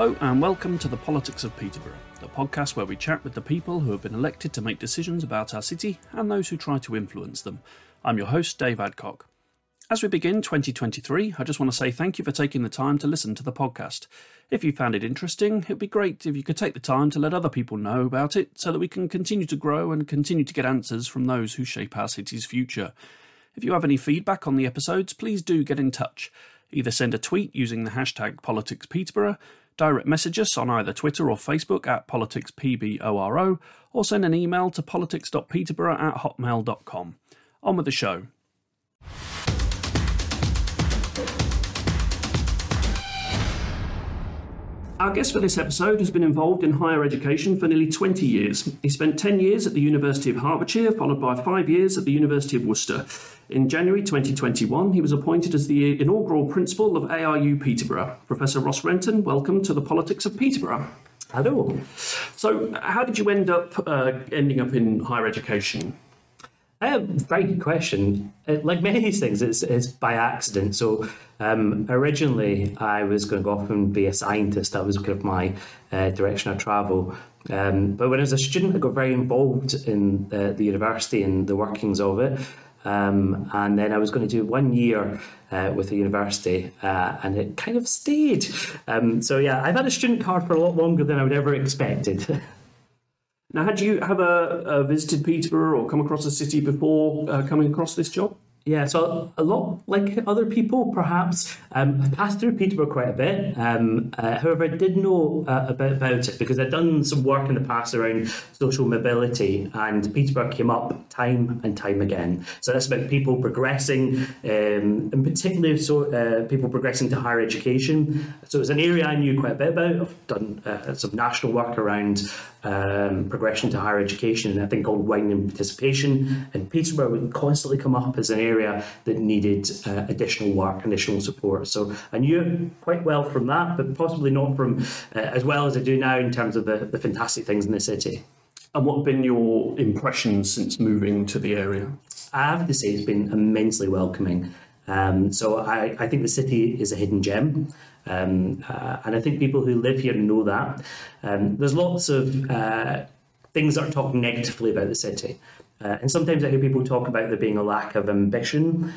Hello, and welcome to the Politics of Peterborough, the podcast where we chat with the people who have been elected to make decisions about our city and those who try to influence them. I'm your host, Dave Adcock. As we begin 2023, I just want to say thank you for taking the time to listen to the podcast. If you found it interesting, it'd be great if you could take the time to let other people know about it so that we can continue to grow and continue to get answers from those who shape our city's future. If you have any feedback on the episodes, please do get in touch. Either send a tweet using the hashtag PoliticsPeterborough, direct message us on either Twitter or Facebook at politicspboro, or send an email to politics.peterborough at hotmail.com. On with the show. Our guest for this episode has been involved in higher education for nearly 20 years. He spent 10 years at the University of Hertfordshire, followed by five years at the University of Worcester. In January 2021, he was appointed as the inaugural principal of ARU Peterborough. Professor Ross Renton, welcome to the Politics of Peterborough. Hello. So, how did you end up uh, ending up in higher education? Uh, very good question. Uh, like many of these things, it's, it's by accident. So um, originally, I was going to go off and be a scientist. That was kind of my uh, direction of travel. Um, but when I was a student, I got very involved in uh, the university and the workings of it. Um, and then I was going to do one year uh, with the university, uh, and it kind of stayed. Um, so yeah, I've had a student card for a lot longer than I would ever expected. Now, had you ever visited Peterborough or come across the city before uh, coming across this job? Yeah, so a lot like other people, perhaps. Um, passed through Peterborough quite a bit. Um, uh, however, I did know uh, a bit about it because I'd done some work in the past around social mobility, and Peterborough came up time and time again. So that's about people progressing, um, and particularly so uh, people progressing to higher education. So it's an area I knew quite a bit about. I've done uh, some national work around um, progression to higher education, and I think called widening participation. And Peterborough would constantly come up as an area area that needed uh, additional work, additional support. So I knew it quite well from that, but possibly not from uh, as well as I do now in terms of the, the fantastic things in the city. And what have been your impressions since moving to the area? I have to say it's been immensely welcoming. Um, so I, I, think the city is a hidden gem. Um, uh, and I think people who live here know that. Um, there's lots of uh, things that are talked negatively about the city. Uh, and sometimes I hear people talk about there being a lack of ambition.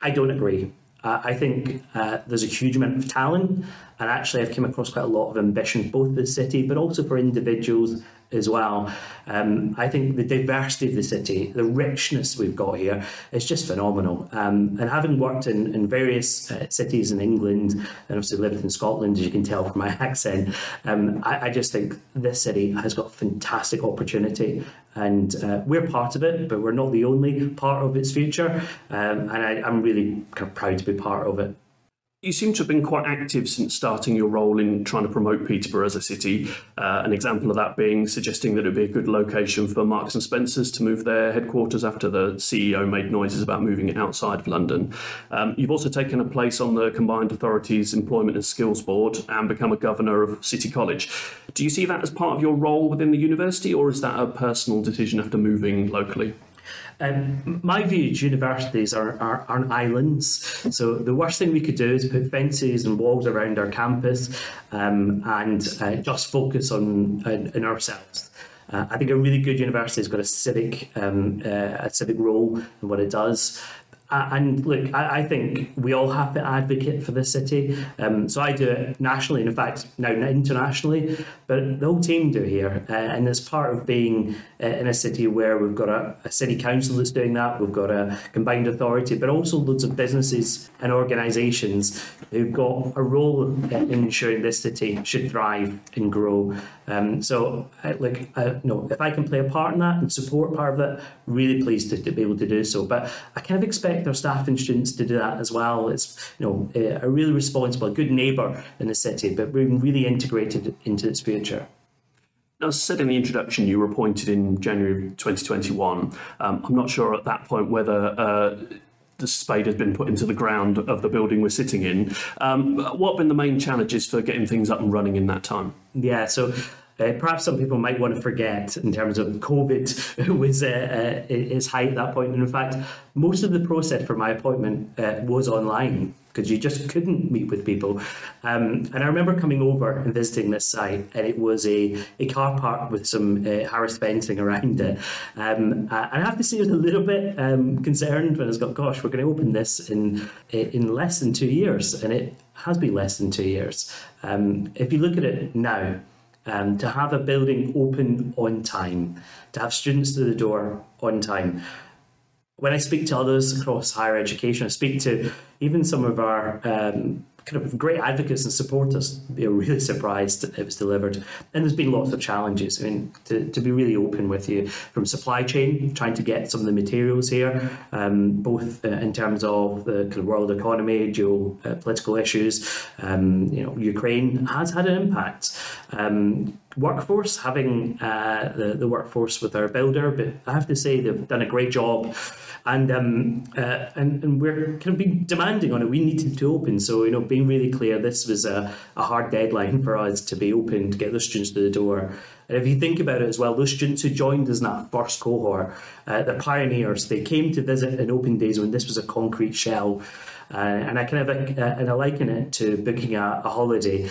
I don't agree. Uh, I think uh, there's a huge amount of talent, and actually, I've come across quite a lot of ambition, both for the city, but also for individuals as well. Um, I think the diversity of the city, the richness we've got here, is just phenomenal. Um, and having worked in, in various uh, cities in England, and obviously lived in Scotland, as you can tell from my accent, um, I, I, just think this city has got fantastic opportunity. And uh, we're part of it, but we're not the only part of its future. Um, and I, I'm really kind of proud to be part of it. You seem to have been quite active since starting your role in trying to promote Peterborough as a city. Uh, an example of that being suggesting that it would be a good location for Marks and Spencers to move their headquarters after the CEO made noises about moving it outside of London. Um, you've also taken a place on the Combined Authorities Employment and Skills Board and become a governor of City College. Do you see that as part of your role within the university, or is that a personal decision after moving locally? Um, my view is universities are, are, are islands. So the worst thing we could do is put fences and walls around our campus um, and uh, just focus on, on, on ourselves. Uh, I think a really good university has got a civic um, uh, a civic role in what it does and look, I, I, think we all have to advocate for the city. Um, so I do it nationally, and in fact, now internationally, but the whole team do here. Uh, and it's part of being uh, in a city where we've got a, a, city council that's doing that, we've got a combined authority, but also loads of businesses and organisations who've got a role in ensuring this city should thrive and grow. Um, so, I, like, uh, no, if I can play a part in that and support part of it, really pleased to, to be able to do so. But I kind of expect our staff and students to do that as well. It's you know a really responsible, good neighbour in the city, but we're really integrated into its future. Now, as said in the introduction, you were appointed in January 2021. Um, I'm not sure at that point whether uh, the spade has been put into the ground of the building we're sitting in. Um, what have been the main challenges for getting things up and running in that time? Yeah, so uh, perhaps some people might want to forget in terms of COVID was uh, uh, its height at that point. And in fact, most of the process for my appointment uh, was online. Because you just couldn't meet with people. Um, and I remember coming over and visiting this site, and it was a, a car park with some uh, Harris fencing around it. Um, and I have to say, I was a little bit um, concerned when I was got, gosh, we're going to open this in in less than two years, and it has been less than two years. Um, if you look at it now, um, to have a building open on time, to have students to the door on time. When I speak to others across higher education, I speak to even some of our um, kind of great advocates and supporters they are really surprised it was delivered. And there's been lots of challenges. I mean, to, to be really open with you, from supply chain, trying to get some of the materials here, um, both uh, in terms of the kind of world economy, geopolitical uh, issues, um, you know, Ukraine has had an impact. Um, workforce, having uh, the, the workforce with our builder, but I have to say they've done a great job and um, uh, and, and we're kind of being demanding on it. We needed to open, so you know, being really clear, this was a, a hard deadline for us to be open to get the students to the door. And if you think about it as well, those students who joined us in that first cohort, uh, the pioneers, they came to visit in open days when this was a concrete shell. Uh, and I kind of uh, and I liken it to booking a, a holiday.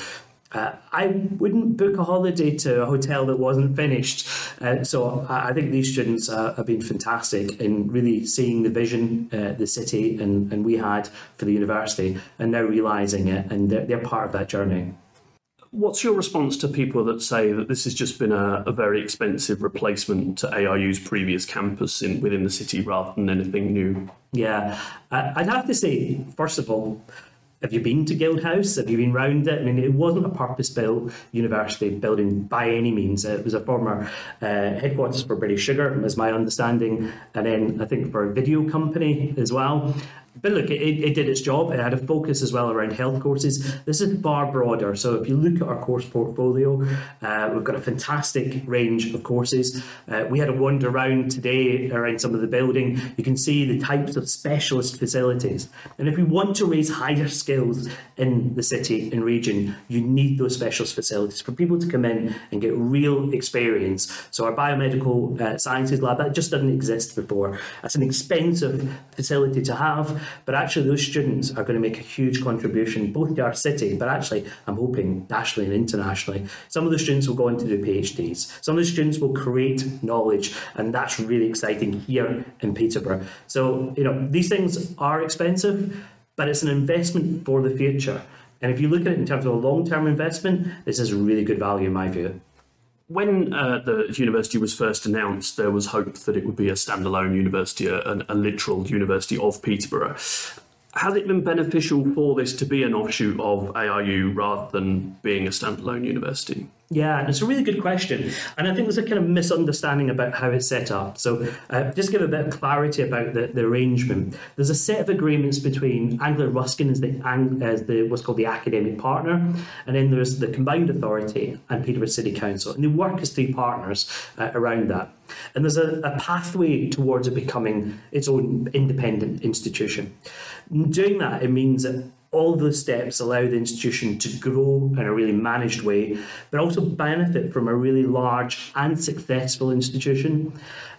Uh, I wouldn't book a holiday to a hotel that wasn't finished. Uh, so I, I, think these students uh, have been fantastic in really seeing the vision uh, the city and, and we had for the university and now realising it, and they're, they're part of that journey. What's your response to people that say that this has just been a, a, very expensive replacement to ARU's previous campus in, within the city rather than anything new? Yeah, I'd have to say, first of all, have you been to Guildhouse? Have you been round it? I mean, it wasn't a purpose-built university building by any means. It was a former uh, headquarters for British Sugar, was my understanding, and then I think for a video company as well. But look, it, it, did its job. It had a focus as well around health courses. This is far broader. So if you look at our course portfolio, uh, we've got a fantastic range of courses. Uh, we had a wander around today around some of the building. You can see the types of specialist facilities. And if we want to raise higher skills in the city and region, you need those specialist facilities for people to come in and get real experience. So our biomedical uh, sciences lab, that just didn't exist before. That's an expensive facility to have but actually, those students are going to make a huge contribution both to our city, but actually, I'm hoping nationally and internationally. Some of the students will go on to do PhDs. Some of the students will create knowledge, and that's really exciting here in Peterborough. So, you know, these things are expensive, but it's an investment for the future. And if you look at it in terms of a long term investment, this is really good value in my view when uh, the university was first announced, there was hope that it would be a standalone university, a, a, literal university of Peterborough. Has it been beneficial for this to be an offshoot of ARU rather than being a standalone university? Yeah, and it's a really good question. And I think there's a kind of misunderstanding about how it's set up. So, uh, just give a bit of clarity about the, the arrangement. There's a set of agreements between Anglia Ruskin as the, as the what's called the academic partner, and then there's the combined authority and Peterborough City Council. And they work as three partners uh, around that. And there's a, a pathway towards it becoming its own independent institution. Doing that, it means that all those steps allow the institution to grow in a really managed way, but also benefit from a really large and successful institution.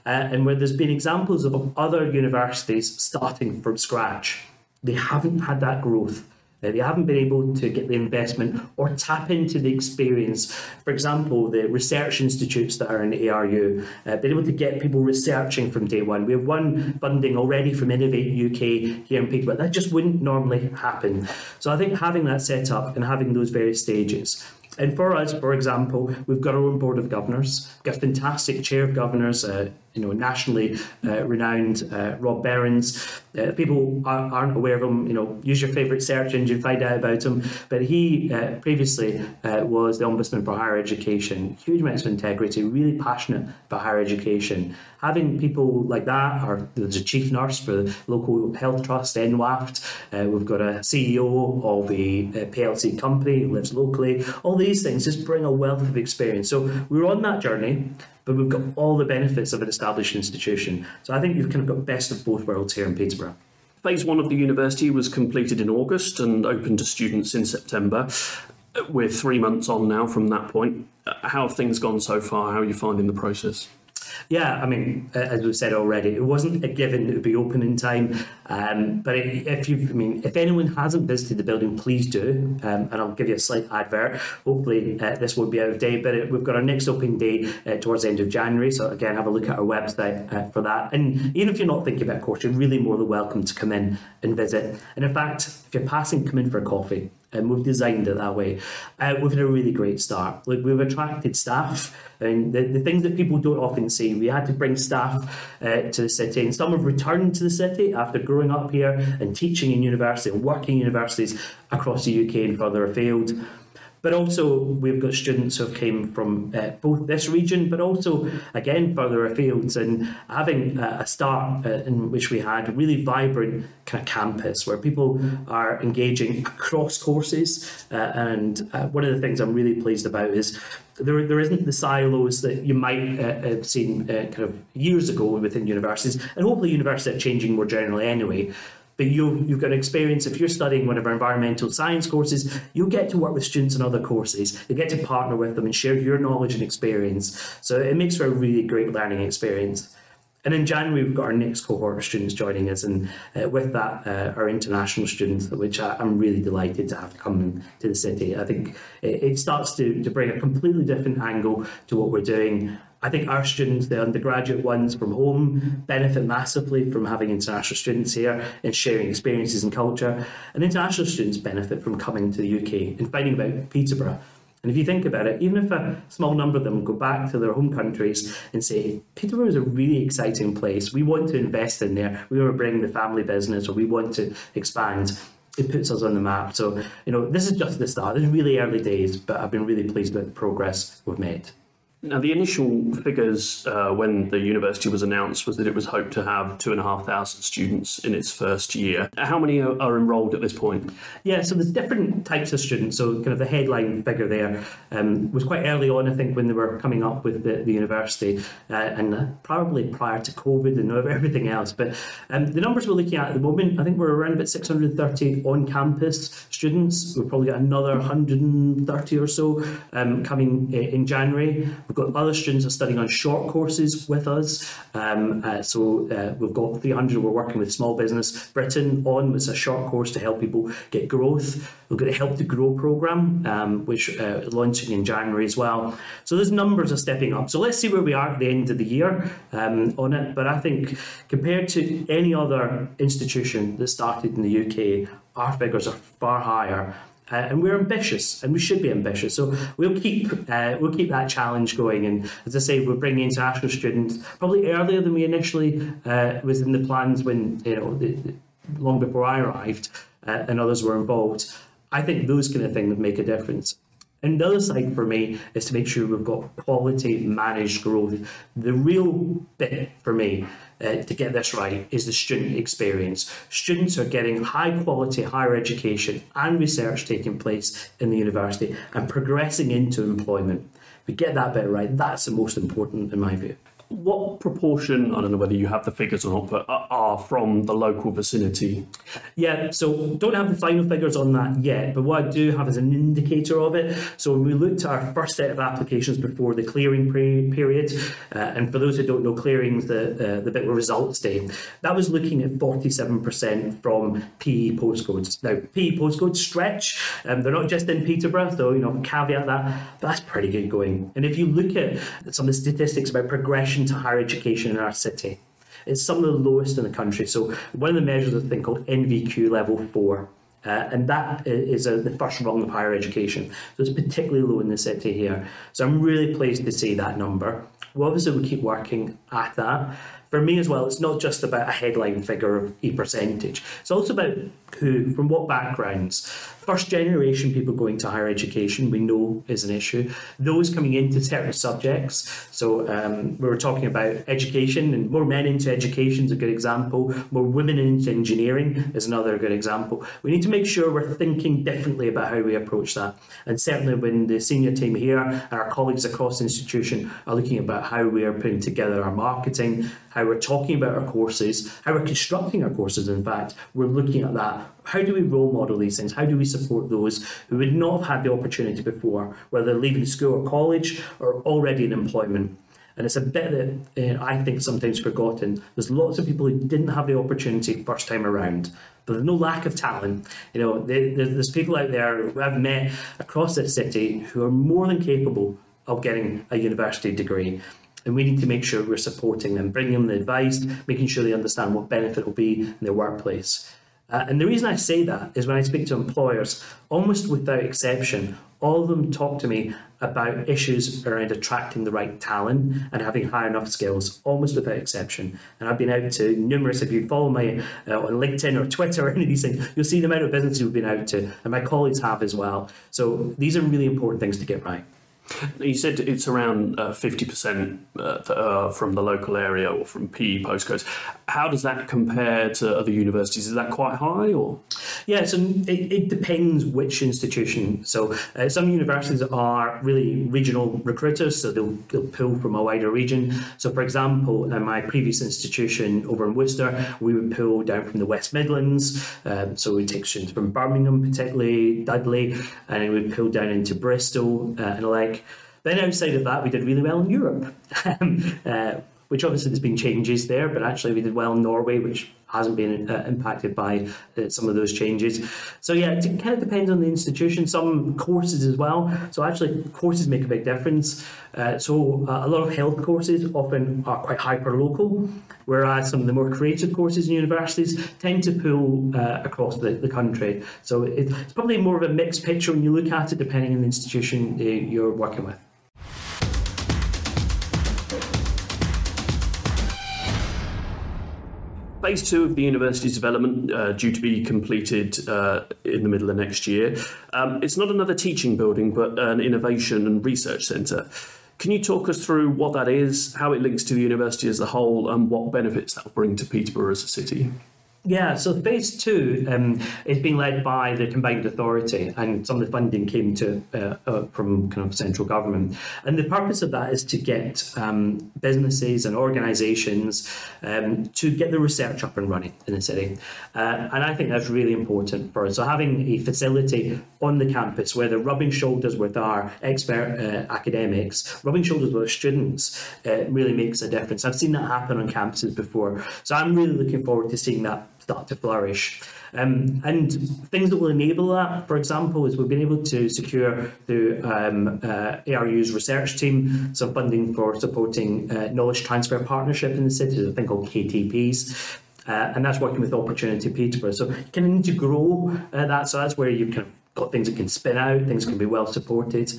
Uh, and where there's been examples of other universities starting from scratch, they haven't had that growth they haven't been able to get the investment or tap into the experience. For example, the research institutes that are in ARU, uh, been able to get people researching from day one. We have one funding already from Innovate UK here in Peterborough. That just wouldn't normally happen. So I think having that set up and having those various stages and for us, for example, we've got our own board of governors, we've got a fantastic chair of governors, uh, you know, nationally uh, renowned uh, Rob Behrens. Uh, people aren't aware of him. You know, use your favourite search engine, find out about him. But he uh, previously uh, was the ombudsman for higher education. Huge amounts of integrity, really passionate about higher education. Having people like that, or there's a chief nurse for the local health trust, NWAFT. we've got a CEO of a PLC company who lives locally. All these things just bring a wealth of experience. So we're on that journey but we've got all the benefits of an established institution. So I think you've kind of got best of both worlds here in Peterborough. Phase one of the university was completed in August and opened to students in September. We're three months on now from that point. How have things gone so far? How are you finding the process? Yeah, I mean, as we've said already, it wasn't a given it would be open in time. Um, but if you, I mean, if anyone hasn't visited the building, please do. Um, and I'll give you a slight advert. Hopefully, uh, this won't be out of date. But it, we've got our next open day uh, towards the end of January. So again, have a look at our website uh, for that. And even if you're not thinking about course, you're really more than welcome to come in and visit. And in fact, if you're passing, come in for a coffee and we've designed it that way. Uh, we've had a really great start. Like we've attracted staff, and the, the things that people don't often see. We had to bring staff uh, to the city, and some have returned to the city after growing up here and teaching in university and working in universities across the UK and further afield. But also, we've got students who have came from uh, both this region, but also again further afield, and having a start uh, in which we had a really vibrant kind of campus where people are engaging across courses. Uh, and uh, one of the things I'm really pleased about is there, there isn't the silos that you might uh, have seen uh, kind of years ago within universities, and hopefully universities are changing more generally anyway but you, you've got experience. If you're studying one of our environmental science courses, you'll get to work with students in other courses. You get to partner with them and share your knowledge and experience. So it makes for a really great learning experience. And in January, we've got our next cohort of students joining us, and uh, with that, uh, our international students, which I, am really delighted to have come to the city. I think it, it starts to, to bring a completely different angle to what we're doing. I think our students, the undergraduate ones from home, benefit massively from having international students here and sharing experiences and culture. And international students benefit from coming to the UK and finding about Peterborough. And if you think about it, even if a small number of them go back to their home countries and say, Peterborough is a really exciting place, we want to invest in there, we want to bring the family business, or we want to expand, it puts us on the map. So, you know, this is just the start. It's really early days, but I've been really pleased with the progress we've made. Now, the initial figures uh, when the university was announced was that it was hoped to have two and a half thousand students in its first year. How many are, are, enrolled at this point? Yeah, so there's different types of students. So, kind of the headline figure there um, was quite early on, I think, when they were coming up with the, the university, uh, and probably prior to COVID and everything else. But um, the numbers we're looking at at the moment, I think we're around about 630 on campus students. We've probably got another 130 or so um, coming uh, in January. We've got other students are studying on short courses with us. Um, uh, so uh, we've got 300 we're working with Small Business Britain on. It's a short course to help people get growth. We've got a Help to Grow program, um, which uh, is launching in January as well. So those numbers are stepping up. So let's see where we are at the end of the year um, on it. But I think compared to any other institution that started in the UK, our figures are far higher uh, and we're ambitious, and we should be ambitious. So we'll keep uh, we'll keep that challenge going. And as I say, we're bringing international students probably earlier than we initially uh, was in the plans when you know the, the, long before I arrived uh, and others were involved. I think those kind of things make a difference. And the other side for me is to make sure we've got quality managed growth. The real bit for me uh, to get this right is the student experience. Students are getting high quality higher education and research taking place in the university and progressing into employment. We get that bit right, that's the most important in my view what proportion, I don't know whether you have the figures or not, but are from the local vicinity? Yeah, so don't have the final figures on that yet, but what I do have is an indicator of it. So when we looked at our first set of applications before the clearing period, uh, and for those who don't know, clearing is the, uh, the bit where results day, that was looking at 47% from PE postcodes. Now, PE postcodes stretch, um, they're not just in Peterborough, so, you know, caveat that, but that's pretty good going. And if you look at some of the statistics about progression to higher education in our city. It's some of the lowest in the country. So one of the measures is a thing called NVQ level four. Uh, and that is a, the first rung of higher education. So it's particularly low in the city here. So I'm really pleased to see that number. Well, obviously, we keep working at that. For me as well, it's not just about a headline figure of a percentage. It's also about who, from what backgrounds. First generation people going to higher education, we know is an issue. Those coming into certain subjects. So um, we were talking about education, and more men into education is a good example. More women into engineering is another good example. We need to make sure we're thinking differently about how we approach that. And certainly, when the senior team here and our colleagues across the institution are looking about how we are putting together our marketing, how we're talking about our courses, how we're constructing our courses, in fact, we're looking at that how do we role model these things? How do we support those who would not have had the opportunity before, whether leaving school or college or already in employment? And it's a bit that uh, I think sometimes forgotten. There's lots of people who didn't have the opportunity first time around, but there's no lack of talent. You know, there's people out there who I've met across this city who are more than capable of getting a university degree. And we need to make sure we're supporting them, bringing them the advice, making sure they understand what benefit will be in their workplace. Uh, and the reason I say that is when I speak to employers, almost without exception, all of them talk to me about issues around attracting the right talent and having high enough skills, almost without exception. And I've been out to numerous, if you follow me uh, on LinkedIn or Twitter or any of these things, you'll see the amount of businesses we've been out to, and my colleagues have as well. So these are really important things to get right. You said it's around uh, 50% uh, uh, from the local area or from PE postcodes. How does that compare to other universities? Is that quite high or? Yeah, so it, it depends which institution. So uh, some universities are really regional recruiters, so they'll, they'll pull from a wider region. So for example, in my previous institution over in Worcester, we would pull down from the West Midlands. Um, so we'd take students from Birmingham, particularly Dudley, and we would pull down into Bristol uh, and like then outside of that, we did really well in Europe, um, uh, which obviously there's been changes there, but actually we did well in Norway, which hasn't been uh, impacted by uh, some of those changes. So yeah, it kind of depends on the institution. Some courses as well. So actually, courses make a big difference. Uh, so uh, a lot of health courses often are quite hyper local, whereas some of the more creative courses in universities tend to pull uh, across the, the country. So it, it's probably more of a mixed picture when you look at it, depending on the institution uh, you're working with. Phase two of the university's development, uh, due to be completed uh, in the middle of next year, um, it's not another teaching building, but an innovation and research centre. Can you talk us through what that is, how it links to the university as a whole, and what benefits that will bring to Peterborough as a city? Yeah, so phase two um, is being led by the combined authority, and some of the funding came to uh, uh, from kind of central government. And the purpose of that is to get um, businesses and organisations um, to get the research up and running in the city, uh, and I think that's really important for us. So having a facility on the campus where they're rubbing shoulders with our expert uh, academics, rubbing shoulders with our students, uh, really makes a difference. I've seen that happen on campuses before, so I'm really looking forward to seeing that start to flourish. Um, and things that will enable that, for example, is we've been able to secure through um, uh, ARU's research team some funding for supporting uh, knowledge transfer partnership in the city, a thing called KTPs. Uh, and that's working with Opportunity Peterborough. So you of need to grow uh, that. So that's where you've kind of got things that can spin out, things can be well supported.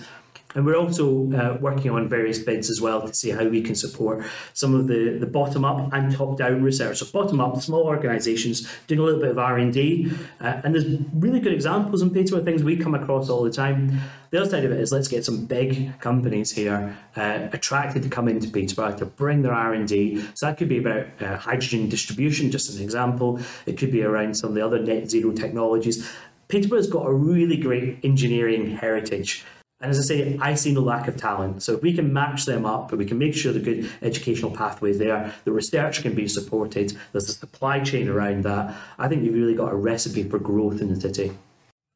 And we're also uh, working on various bids as well to see how we can support some of the, the bottom up and top down research. So bottom up, small organisations doing a little bit of R and D, uh, and there's really good examples in Peterborough things we come across all the time. The other side of it is let's get some big companies here uh, attracted to come into Peterborough to bring their R and D. So that could be about uh, hydrogen distribution, just an example. It could be around some of the other net zero technologies. Peterborough's got a really great engineering heritage. And as I say, I see no lack of talent. So if we can match them up, but we can make sure the good educational pathways there, the research can be supported, there's a supply chain around that, I think you've really got a recipe for growth in the city.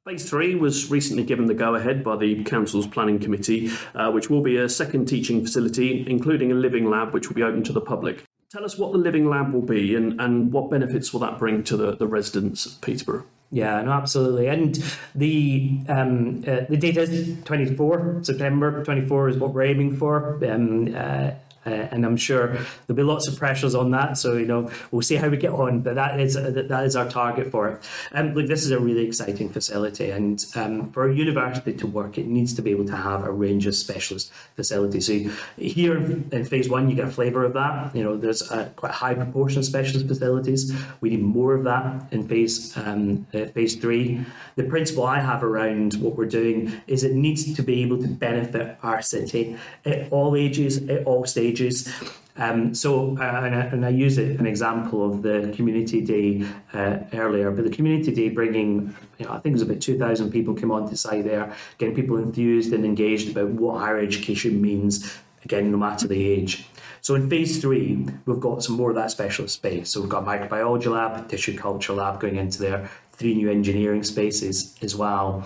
Phase three was recently given the go ahead by the Council's Planning Committee, uh, which will be a second teaching facility, including a living lab, which will be open to the public. Tell us what the living lab will be and, and what benefits will that bring to the, the residents of Peterborough? Yeah, no, absolutely. And the um, uh, the date is 24 September 24 is what we're aiming for. Um, uh, uh, and I'm sure there'll be lots of pressures on that. So you know, we'll see how we get on. But that is that is our target for it. And um, look, this is a really exciting facility, and um, for a university to work, it needs to be able to have a range of specialist facilities. So here in phase one, you get a flavour of that. You know, there's a quite high proportion of specialist facilities. We need more of that in phase um, uh, phase three. The principle I have around what we're doing is it needs to be able to benefit our city at all ages, at all stages stages. Um, so, uh, and, I, and, I, use it, an example of the community day uh, earlier, but the community day bringing, you know, I think it was about 2,000 people came on to site there, getting people enthused and engaged about what higher education means, again, no matter the age. So in phase three, we've got some more of that specialist space. So we've got microbiology lab, tissue culture lab going into there, three new engineering spaces as well.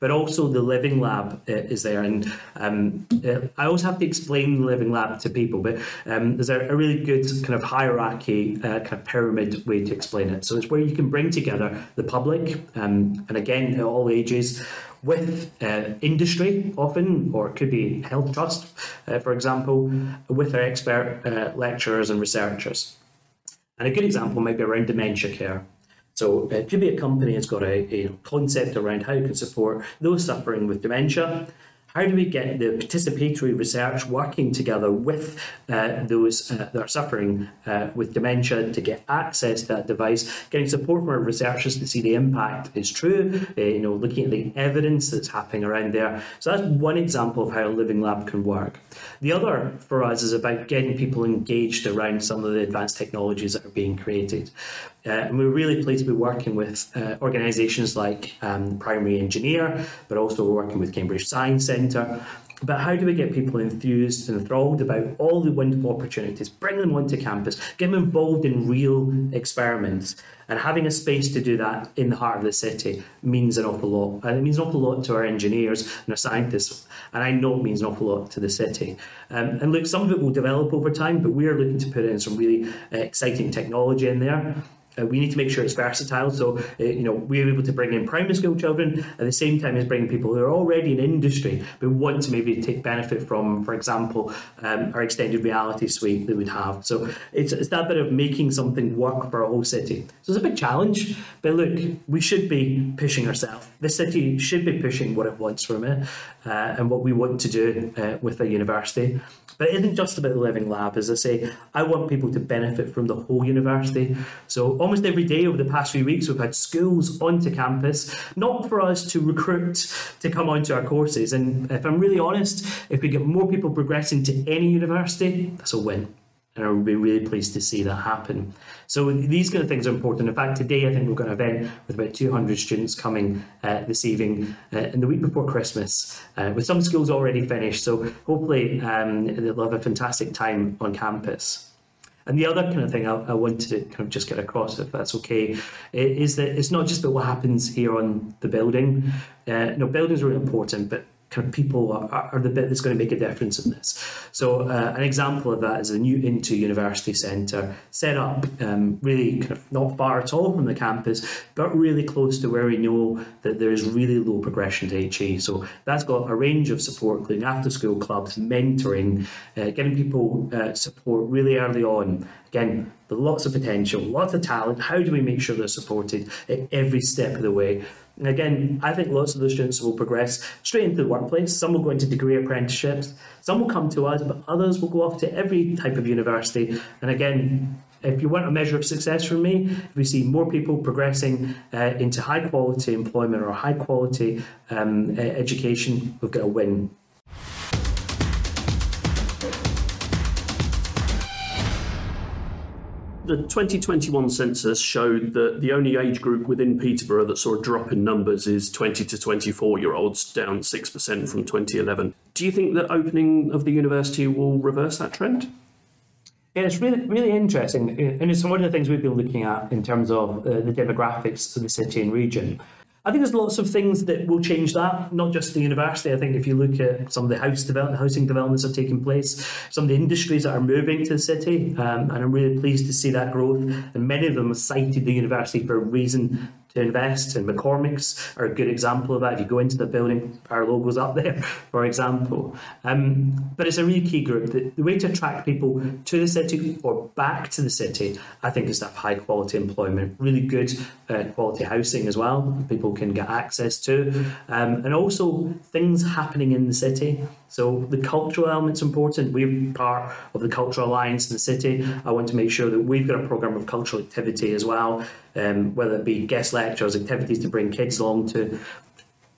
But also the Living Lab uh, is there. And um, uh, I always have to explain the Living Lab to people, but um, there's a, a, really good kind of hierarchy, uh, kind of pyramid way to explain it. So it's where you can bring together the public, um, and again, at all ages, with uh, industry often, or it could be health trust, uh, for example, with our expert uh, lecturers and researchers. And a good example might be around dementia care. So it could be a company that's got a, a concept around how you can support those suffering with dementia how do we get the participatory research working together with uh, those uh, that are suffering uh, with dementia to get access to that device, getting support from our researchers to see the impact is true, uh, you know, looking at the evidence that's happening around there. So that's one example of how a living lab can work. The other for us is about getting people engaged around some of the advanced technologies that are being created. Uh, and we're really pleased to be working with uh, organisations like um, Primary Engineer, but also we're working with Cambridge Science Centre. But how do we get people enthused and enthralled about all the wonderful opportunities, bring them onto campus, get them involved in real experiments? And having a space to do that in the heart of the city means an awful lot. And it means an awful lot to our engineers and our scientists. And I know it means an awful lot to the city. Um, and look, some of it will develop over time, but we are looking to put in some really uh, exciting technology in there. Uh, we need to make sure it's versatile. So, uh, you know, we're able to bring in primary school children at the same time as bringing people who are already in industry but want to maybe take benefit from, for example, um, our extended reality suite that we'd have. So, it's, it's that bit of making something work for a whole city. So, it's a big challenge, but look, we should be pushing ourselves. The city should be pushing what it wants from it uh, and what we want to do uh, with the university. But it isn't just about the living lab. As I say, I want people to benefit from the whole university. So almost every day over the past few weeks, we've had schools onto campus, not for us to recruit to come onto our courses. And if I'm really honest, if we get more people progressing to any university, that's a win and I would be really pleased to see that happen. So these kind of things are important. In fact, today I think we've got an event with about 200 students coming uh, this evening uh, in the week before Christmas, uh, with some schools already finished. So hopefully um, they'll have a fantastic time on campus. And the other kind of thing I, I wanted to kind of just get across, if that's okay, is that it's not just about what happens here on the building. Uh, no, buildings are really important, but kind of people are, are, the bit that's going to make a difference in this. So uh, an example of that is a new IntoUniversity Centre, set up um, really kind of not far at all from the campus, but really close to where we know that there is really low progression to HE. So that's got a range of support, including after school clubs, mentoring, uh, getting people uh, support really early on. Again, lots of potential, lots of talent. How do we make sure they're supported at every step of the way? And again, I think lots of those students will progress straight into the workplace. Some will go into degree apprenticeships, some will come to us, but others will go off to every type of university. And again, if you want a measure of success from me, if we see more people progressing uh, into high quality employment or high quality um, education, we've got a win. The 2021 census showed that the only age group within Peterborough that saw a drop in numbers is 20 to 24 year olds, down 6% from 2011. Do you think that opening of the university will reverse that trend? Yeah, it's really really interesting, and it's one of the things we've been looking at in terms of uh, the demographics of the city and region. I think there's lots of things that will change that, not just the university. I think if you look at some of the house develop, housing developments that are taking place, some of the industries that are moving to the city, um, and I'm really pleased to see that growth. And many of them have cited the university for a reason to invest. And McCormick's are a good example of that. If you go into the building, our logo's up there, for example. Um, but it's a really key group. The, the, way to attract people to the city or back to the city, I think, is to have high quality employment, really good uh, quality housing as well, people can get access to, um, and also things happening in the city. So the cultural element's important. We're part of the Cultural Alliance in the city. I want to make sure that we've got a program of cultural activity as well, um, whether it be guest lectures, activities to bring kids along to.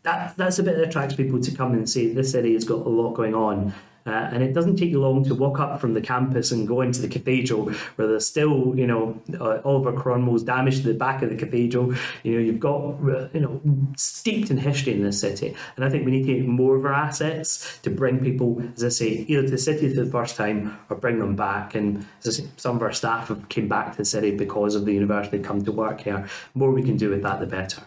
That, that's a bit that attracts people to come and see this city has got a lot going on. Uh, and it doesn't take you long to walk up from the campus and go into the cathedral where there's still, you know, uh, Oliver Cromwell's damage to the back of the cathedral. You know, you've got, uh, you know, steeped in history in this city. And I think we need to take more of our assets to bring people, as I say, either to the city for the first time or bring them back. And say, some of our staff have came back to the city because of the university come to work here. The more we can do with that, the better.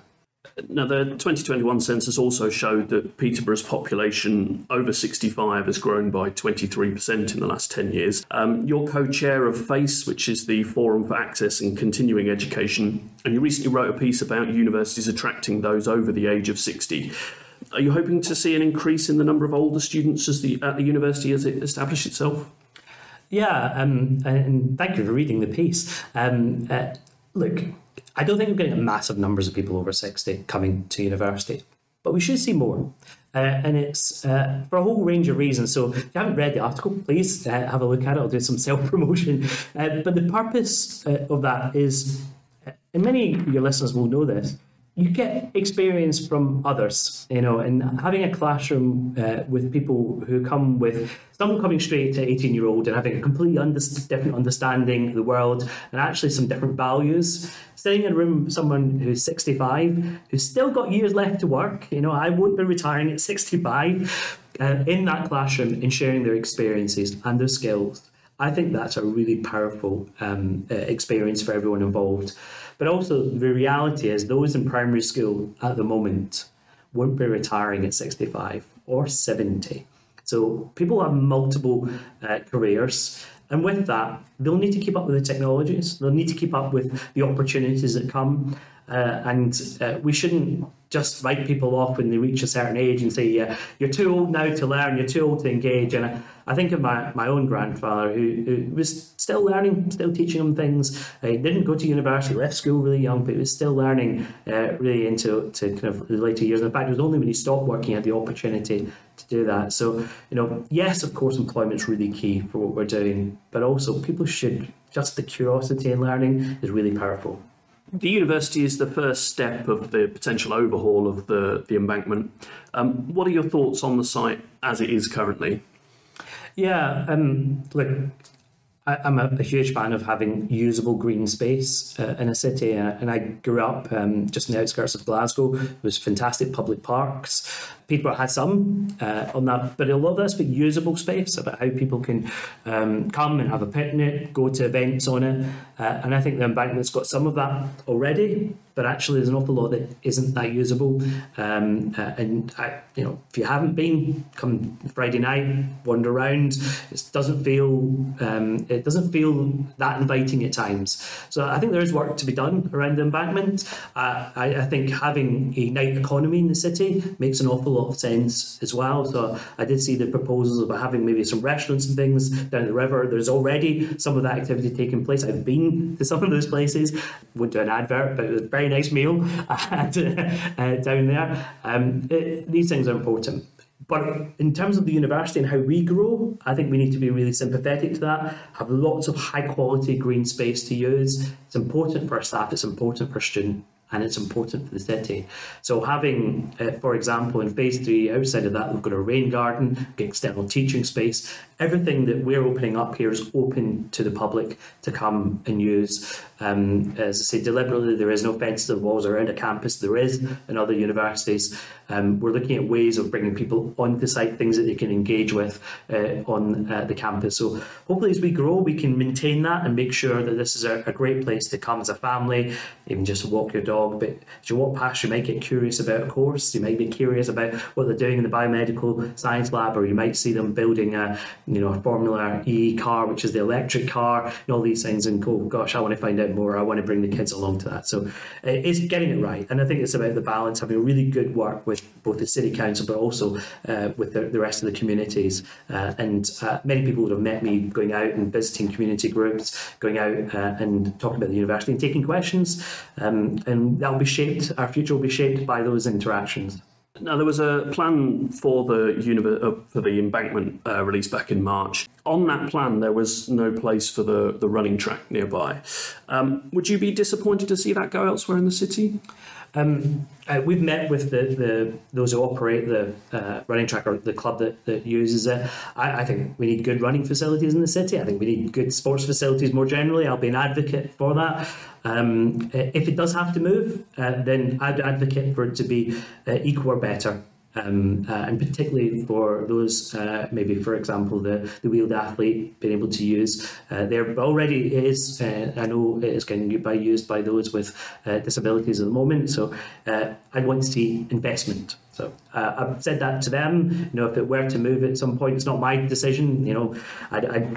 Now, the 2021 census also showed that Peterborough's population over 65 has grown by 23% in the last 10 years. Um, you're co chair of FACE, which is the Forum for Access and Continuing Education, and you recently wrote a piece about universities attracting those over the age of 60. Are you hoping to see an increase in the number of older students as the, at the university as it establishes itself? Yeah, um, and thank you for reading the piece. Um, uh, look, I don't think we're getting massive numbers of people over 60 coming to university, but we should see more. Uh, and it's uh, for a whole range of reasons. So, if you haven't read the article, please uh, have a look at it. I'll do some self promotion. Uh, but the purpose uh, of that is, and many of your listeners will know this, you get experience from others, you know, and having a classroom uh, with people who come with some coming straight to 18 year old and having a completely under- different understanding of the world and actually some different values. Sitting in a room with someone who's 65, who's still got years left to work, you know, I won't be retiring at 65, uh, in that classroom and sharing their experiences and their skills. I think that's a really powerful um, uh, experience for everyone involved. But also, the reality is, those in primary school at the moment won't be retiring at 65 or 70. So people have multiple uh, careers. And with that, they'll need to keep up with the technologies. They'll need to keep up with the opportunities that come. Uh, and uh, we shouldn't just write people off when they reach a certain age and say, yeah, you're too old now to learn, you're too old to engage. And I, think of my, my own grandfather who, who was still learning, still teaching him things. He didn't go to university, left school really young, but he was still learning uh, really into to kind of the later years. And in fact, it was only when he stopped working had the opportunity to do that. So, you know, yes, of course, employment's really key for what we're doing, but also people should, just the curiosity in learning is really powerful. The university is the first step of the potential overhaul of the, the embankment. Um, what are your thoughts on the site as it is currently? Yeah, um, look, I, am a, a, huge fan of having usable green space uh, in a city, uh, and I grew up um, just in the outskirts of Glasgow. There was fantastic public parks. Peterborough had some uh, on that, but a lot of that's been usable space about how people can um, come and have a picnic, go to events on it, uh, and I think the embankment's got some of that already. But actually, there's an awful lot that isn't that usable. Um, uh, and I, you know, if you haven't been, come Friday night, wander around. It doesn't feel um, it doesn't feel that inviting at times. So I think there is work to be done around the embankment. Uh, I, I think having a night economy in the city makes an awful lot lot of sense as well. So I did see the proposals about having maybe some restaurants and things down the river. There's already some of that activity taking place. I've been to some of those places. Went to an advert, but it was a very nice meal at, uh, down there. Um, it, these things are important. But in terms of the university and how we grow, I think we need to be really sympathetic to that. Have lots of high quality green space to use. It's important for our staff. It's important for students and it's important for the city. So having, uh, for example, in phase three, outside of that, we've got a rain garden, external teaching space. Everything that we're opening up here is open to the public to come and use. Um, as I say, deliberately, there is no fence to the walls around a campus. There is in other universities. Um, we're looking at ways of bringing people onto site, things that they can engage with uh, on uh, the campus. So hopefully, as we grow, we can maintain that and make sure that this is a, a great place to come as a family, even just walk your dog. But as you walk past, you might get curious about a course. You might be curious about what they're doing in the biomedical science lab, or you might see them building a, you know, a Formula E car, which is the electric car, and all these things. And go, gosh, I want to find out more. I want to bring the kids along to that. So uh, it's getting it right, and I think it's about the balance, having really good work with both the city council, but also uh, with the, the, rest of the communities. Uh, and uh, many people would have met me going out and visiting community groups, going out uh, and talking about the university and taking questions. Um, and that will be shaped. Our future will be shaped by those interactions. Now, there was a plan for the univer- uh, for the embankment uh, released back in March. On that plan, there was no place for the, the running track nearby. Um, would you be disappointed to see that go elsewhere in the city? Um, uh, we've met with the, the those who operate the uh, running track or the club that, that uses it. I, I, think we need good running facilities in the city. I think we need good sports facilities more generally. I'll be an advocate for that. Um, if it does have to move, uh, then I'd advocate for it to be uh, equal or better. Um, uh, and particularly for those, uh, maybe for example, the, the wheeled athlete being able to use, uh, there already is, uh, I know it is getting by, used by those with uh, disabilities at the moment. So uh, I want to see investment. So I've said that to them. You know, if it were to move at some point, it's not my decision. You know, I, I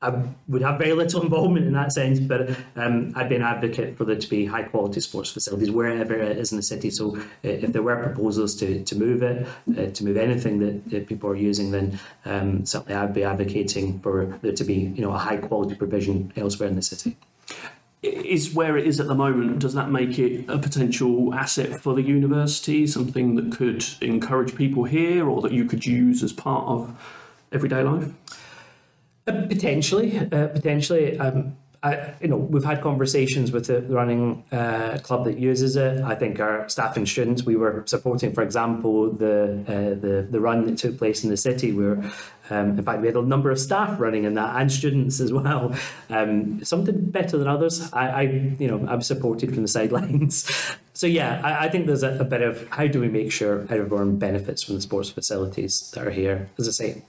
I would have very little involvement in that sense, but um, I'd be an advocate for there to be high quality sports facilities wherever it is in the city. So uh, if there were proposals to, to move it, uh, to move anything that, that people are using, then um, certainly I'd be advocating for there to be you know a high quality provision elsewhere in the city. Is where it is at the moment, does that make it a potential asset for the university, something that could encourage people here or that you could use as part of everyday life? Uh, potentially, uh, potentially. Um, I, you know, we've had conversations with the running uh, club that uses it. I think our staff and students, we were supporting, for example, the uh, the the run that took place in the city, where um, in fact, we had a number of staff running in that and students as well. Um, some did better than others. I, I, you know, I'm supported from the sidelines. so yeah, I, I think there's a, a, bit of how do we make sure everyone benefits from the sports facilities that are here. As I say,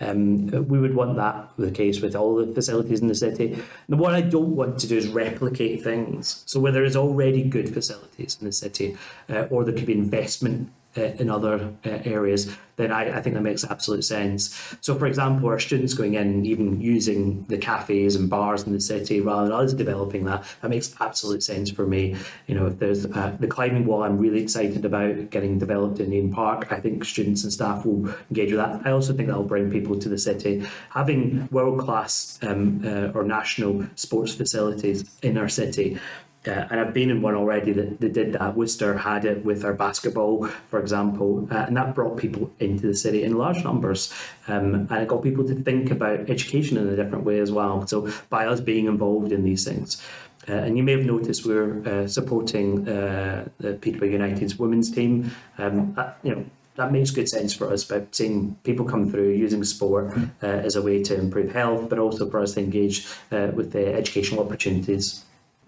um, we would want that the case with all the facilities in the city. And what I don't want to do is replicate things. So where there is already good facilities in the city, uh, or there could be investment in other uh, areas, then I, I, think that makes absolute sense. So, for example, our students going in, even using the cafes and bars in the city rather than us developing that, that makes absolute sense for me. You know, if there's uh, the climbing wall, I'm really excited about getting developed in Nene Park. I think students and staff will engage with that. I also think that will bring people to the city. Having world class um, uh, or national sports facilities in our city uh, and I've been in one already that, that did that. Worcester had it with our basketball, for example, uh, and that brought people into the city in large numbers. Um, and it got people to think about education in a different way as well. So by us being involved in these things. Uh, and you may have noticed we're uh, supporting uh, the Peterborough United's women's team. Um, you know, that makes good sense for us about seeing people come through using sport uh, as a way to improve health, but also for us to engage uh, with the educational opportunities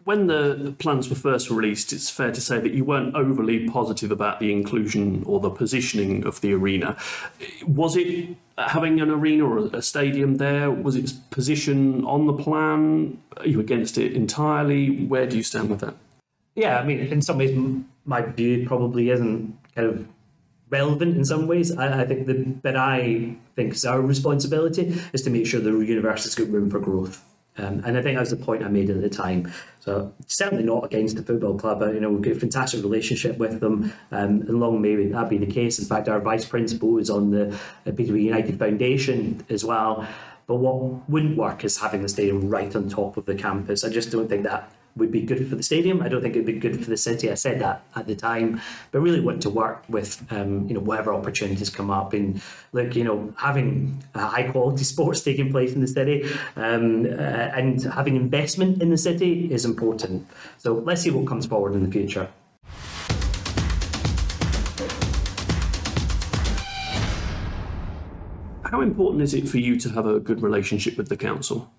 when the plans were first released, it's fair to say that you weren't overly positive about the inclusion or the positioning of the arena. Was it having an arena or a stadium there? Was its position on the plan? Are you against it entirely? Where do you stand with that? Yeah, I mean, in some ways, my view probably isn't kind of relevant in some ways. I, I think the bit I think is our responsibility is to make sure the university's got room for growth. Um, and I think that was the point I made at the time. So certainly not against the football club. But, you know, we've got a fantastic relationship with them, um, and long may that be the case. In fact, our vice principal is on the uh, Peterborough United Foundation as well. But what wouldn't work is having the stadium right on top of the campus. I just don't think that would be good for the stadium. I don't think it'd be good for the city. I said that at the time, but really want to work with um, you know whatever opportunities come up. And look, you know, having high quality sports taking place in the city um, uh, and having investment in the city is important. So let's see what comes forward in the future. How important is it for you to have a good relationship with the council?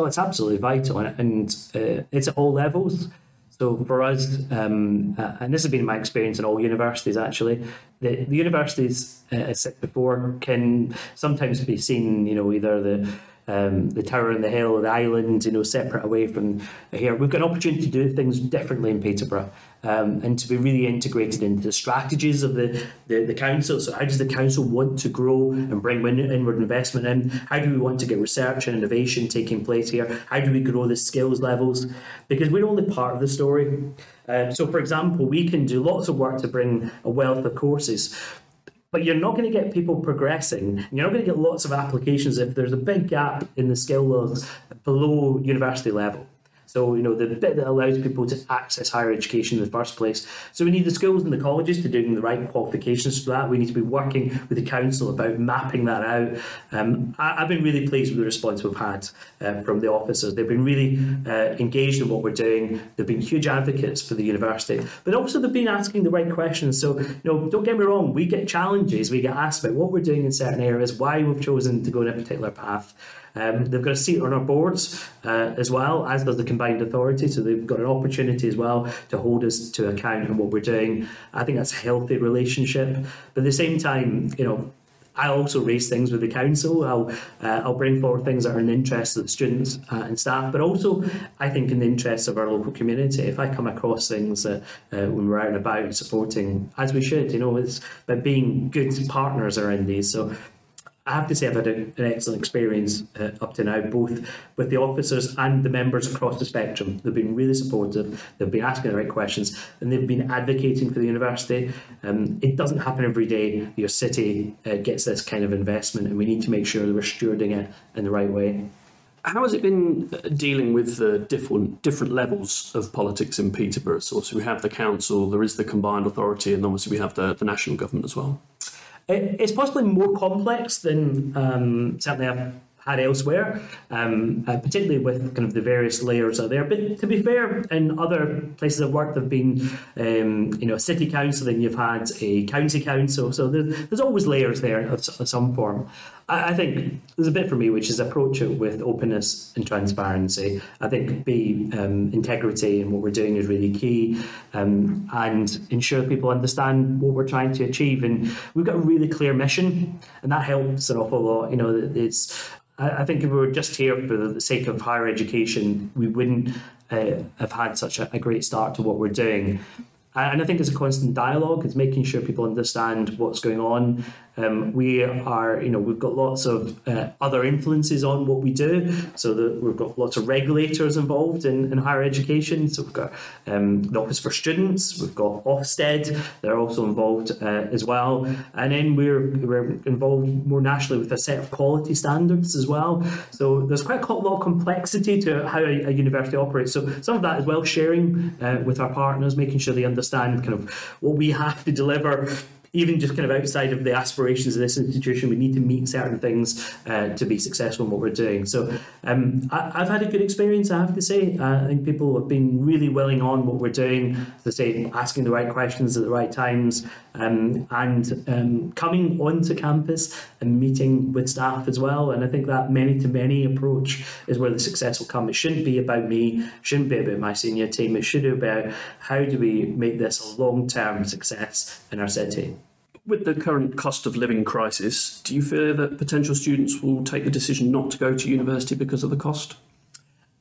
Oh, it's absolutely vital, and uh, it's at all levels. So for us, um, uh, and this has been my experience in all universities actually, the, the universities, uh, as said before, can sometimes be seen, you know, either the um, the tower and the hill, the island, you know, separate away from here. We've got an opportunity to do things differently in Peterborough um, and to be really integrated into the strategies of the, the, the, council. So, how does the council want to grow and bring inward investment in? How do we want to get research and innovation taking place here? How do we grow the skills levels? Because we're only part of the story. Uh, so, for example, we can do lots of work to bring a wealth of courses, but you're not going to get people progressing. You're not going to get lots of applications if there's a big gap in the skill levels below university level. So, you know, the bit that allows people to access higher education in the first place. So, we need the schools and the colleges to doing the right qualifications for that. We need to be working with the council about mapping that out. Um, I, have been really pleased with the response we've had uh, from the officers. They've been really uh, engaged in what we're doing. They've been huge advocates for the university, but also they've been asking the right questions. So, you know, don't get me wrong, we get challenges, we get asked about what we're doing in certain areas, why we've chosen to go in a particular path. Um, they've got a seat on our boards uh, as well, as does the combined authority. So they've got an opportunity as well to hold us to account on what we're doing. I think that's a healthy relationship. But at the same time, you know, I also raise things with the council. I'll uh, I'll bring forward things that are in the interest of the students uh, and staff, but also I think in the interest of our local community. If I come across things uh, when we're out and about supporting, as we should, you know, it's about being good partners around these. So I have to say I've had a, an excellent experience uh, up to now, both with the officers and the members across the spectrum. They've been really supportive. They've been asking the right questions, and they've been advocating for the university. Um, it doesn't happen every day. Your city uh, gets this kind of investment, and we need to make sure that we're stewarding it in the right way. How has it been uh, dealing with the different different levels of politics in Peterborough? So, we have the council, there is the combined authority, and obviously we have the, the national government as well. It's possibly more complex than um, certainly I've had elsewhere, um, uh, particularly with kind of the various layers out there. But to be fair, in other places of work, there've been um, you know a city council, then you've had a county council, so there's, there's always layers there of, of some form. I, I, think there's a bit for me which is approach it with openness and transparency. I think be um, integrity and what we're doing is really key, um, and ensure people understand what we're trying to achieve. And we've got a really clear mission, and that helps an awful lot. You know, it's I, think if we were just here for the sake of higher education, we wouldn't uh, have had such a, a, great start to what we're doing. And I think it's a constant dialogue. It's making sure people understand what's going on, um, we are, you know, we've got lots of uh, other influences on what we do. So we've got lots of regulators involved in, in higher education. So we've got um, the Office for Students, we've got Ofsted, they're also involved uh, as well. And then we're, we're involved more nationally with a set of quality standards as well. So there's quite a lot of complexity to how a, a university operates. So some of that is well sharing uh, with our partners, making sure they understand kind of what we have to deliver even just kind of outside of the aspirations of this institution, we need to meet certain things uh, to be successful in what we're doing. So um, I, have had a good experience, I have to say. Uh, I think people have been really willing on what we're doing, to say, asking the right questions at the right times, um, and um, coming onto campus and meeting with staff as well. And I think that many to many approach is where the success will come. It shouldn't be about me, shouldn't be about my senior team. It should be about how do we make this a long term success in our city. With the current cost of living crisis, do you fear that potential students will take the decision not to go to university because of the cost?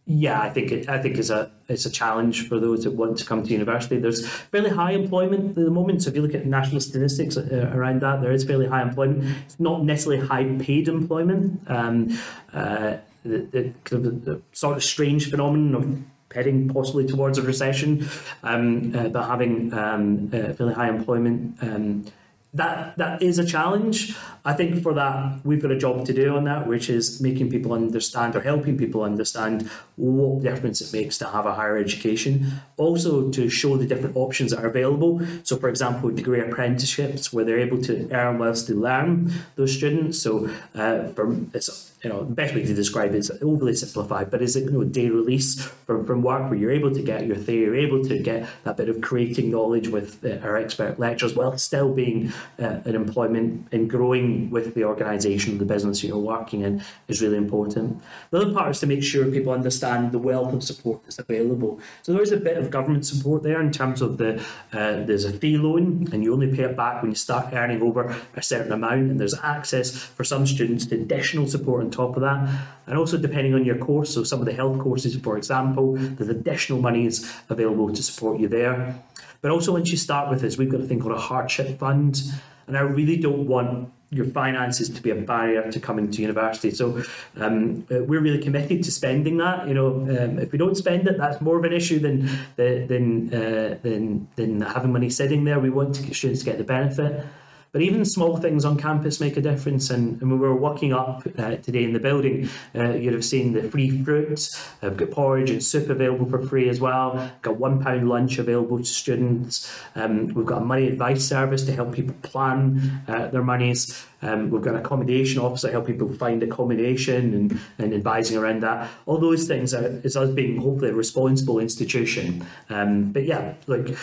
Yeah, I think it, I think it's a it's a challenge for those that want to come to university. There's fairly high employment at the moment. So if you look at national statistics uh, around that, there is fairly high employment. It's not necessarily high paid employment. Um, uh, the, the, the, sort of strange phenomenon of heading possibly towards a recession, um, uh, but having um, uh, fairly high employment um, that that is a challenge. I think for that we've got a job to do on that, which is making people understand or helping people understand what difference it makes to have a higher education. Also to show the different options that are available. So, for example, degree apprenticeships where they're able to earn whilst they learn. Those students. So, uh, from it's you know, the best way to describe it is overly simplified, but is it you know day release from, from work where you're able to get your theory, you're able to get that bit of creating knowledge with uh, our expert lecturers while still being uh, an employment and growing with the organisation, the business you're working in is really important. The other part is to make sure people understand the wealth of support that's available. So there is a bit of government support there in terms of the uh, there's a fee loan and you only pay it back when you start earning over a certain amount, and there's access for some students to additional support on top of that. And also, depending on your course, so some of the health courses, for example, there's additional monies available to support you there. But also, once you start with this, we've got a thing called a hardship fund. And I really don't want your finances to be a barrier to coming to university. So um, uh, we're really committed to spending that. You know, um, if we don't spend it, that's more of an issue than than uh, than than having money sitting there. We want students to get the benefit. But even small things on campus make a difference. And, and when we were walking up uh, today in the building, uh, you'd have seen the free fruit. I've got porridge and soup available for free as well. Got one pound lunch available to students. Um, we've got a money advice service to help people plan uh, their monies. Um, we've got an accommodation office to help people find accommodation and, and advising around that. All those things are, is us being hopefully a responsible institution. Um, but yeah, like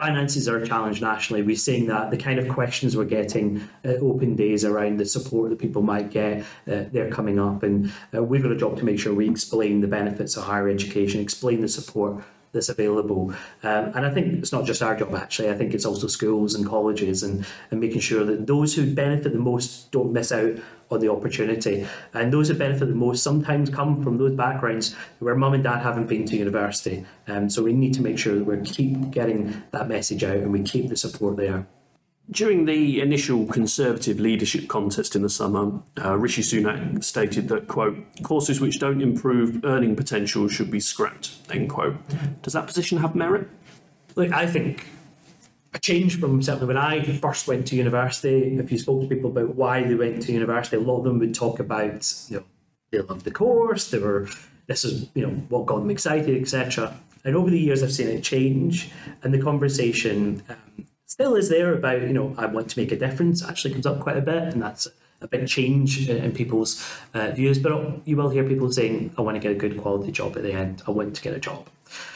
finances are a challenge nationally. We're seeing that the kind of questions we're getting at open days around the support that people might get, uh, they're coming up. And uh, we've got a job to make sure we explain the benefits of higher education, explain the support that's available. Um, and I think it's not just our job, actually. I think it's also schools and colleges and, and making sure that those who benefit the most don't miss out on the opportunity. And those who benefit the most sometimes come from those backgrounds where mum and dad haven't been to university. Um, so we need to make sure that we keep getting that message out and we keep the support there. During the initial Conservative leadership contest in the summer, uh, Rishi Sunak stated that, quote, courses which don't improve earning potential should be scrapped, end quote. Does that position have merit? Look, I think a change from certainly when I first went to university, if you spoke to people about why they went to university, a lot of them would talk about, you know, they loved the course, they were, this is, you know, what got them excited, etc. And over the years, I've seen it change, and the conversation um, still is there about, you know, I want to make a difference, actually comes up quite a bit, and that's a big change in people's uh, views. But you will hear people saying, I want to get a good quality job at the end, I want to get a job.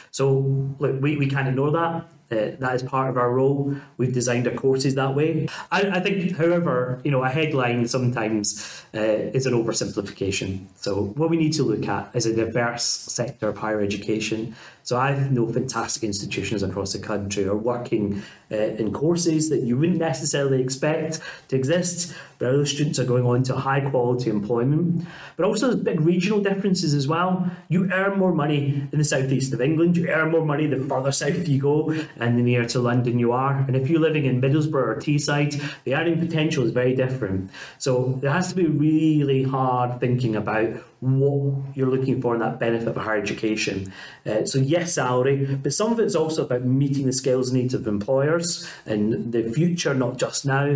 So, look, we, we can't ignore that. Uh, that is part of our role. We've designed our courses that way. I, I think, however, you know, a headline sometimes uh, is an oversimplification. So, what we need to look at is a diverse sector of higher education so I know fantastic institutions across the country are working uh, in courses that you wouldn't necessarily expect to exist, but those students are going on to high quality employment. But also there's big regional differences as well. You earn more money in the southeast of England, you earn more money the further south you go and the nearer to London you are. And if you're living in Middlesbrough or Teesside, the earning potential is very different. So there has to be really hard thinking about what you're looking for in that benefit of higher education. Uh, so yes, salary, but some of it's also about meeting the skills needs of employers in the future, not just now.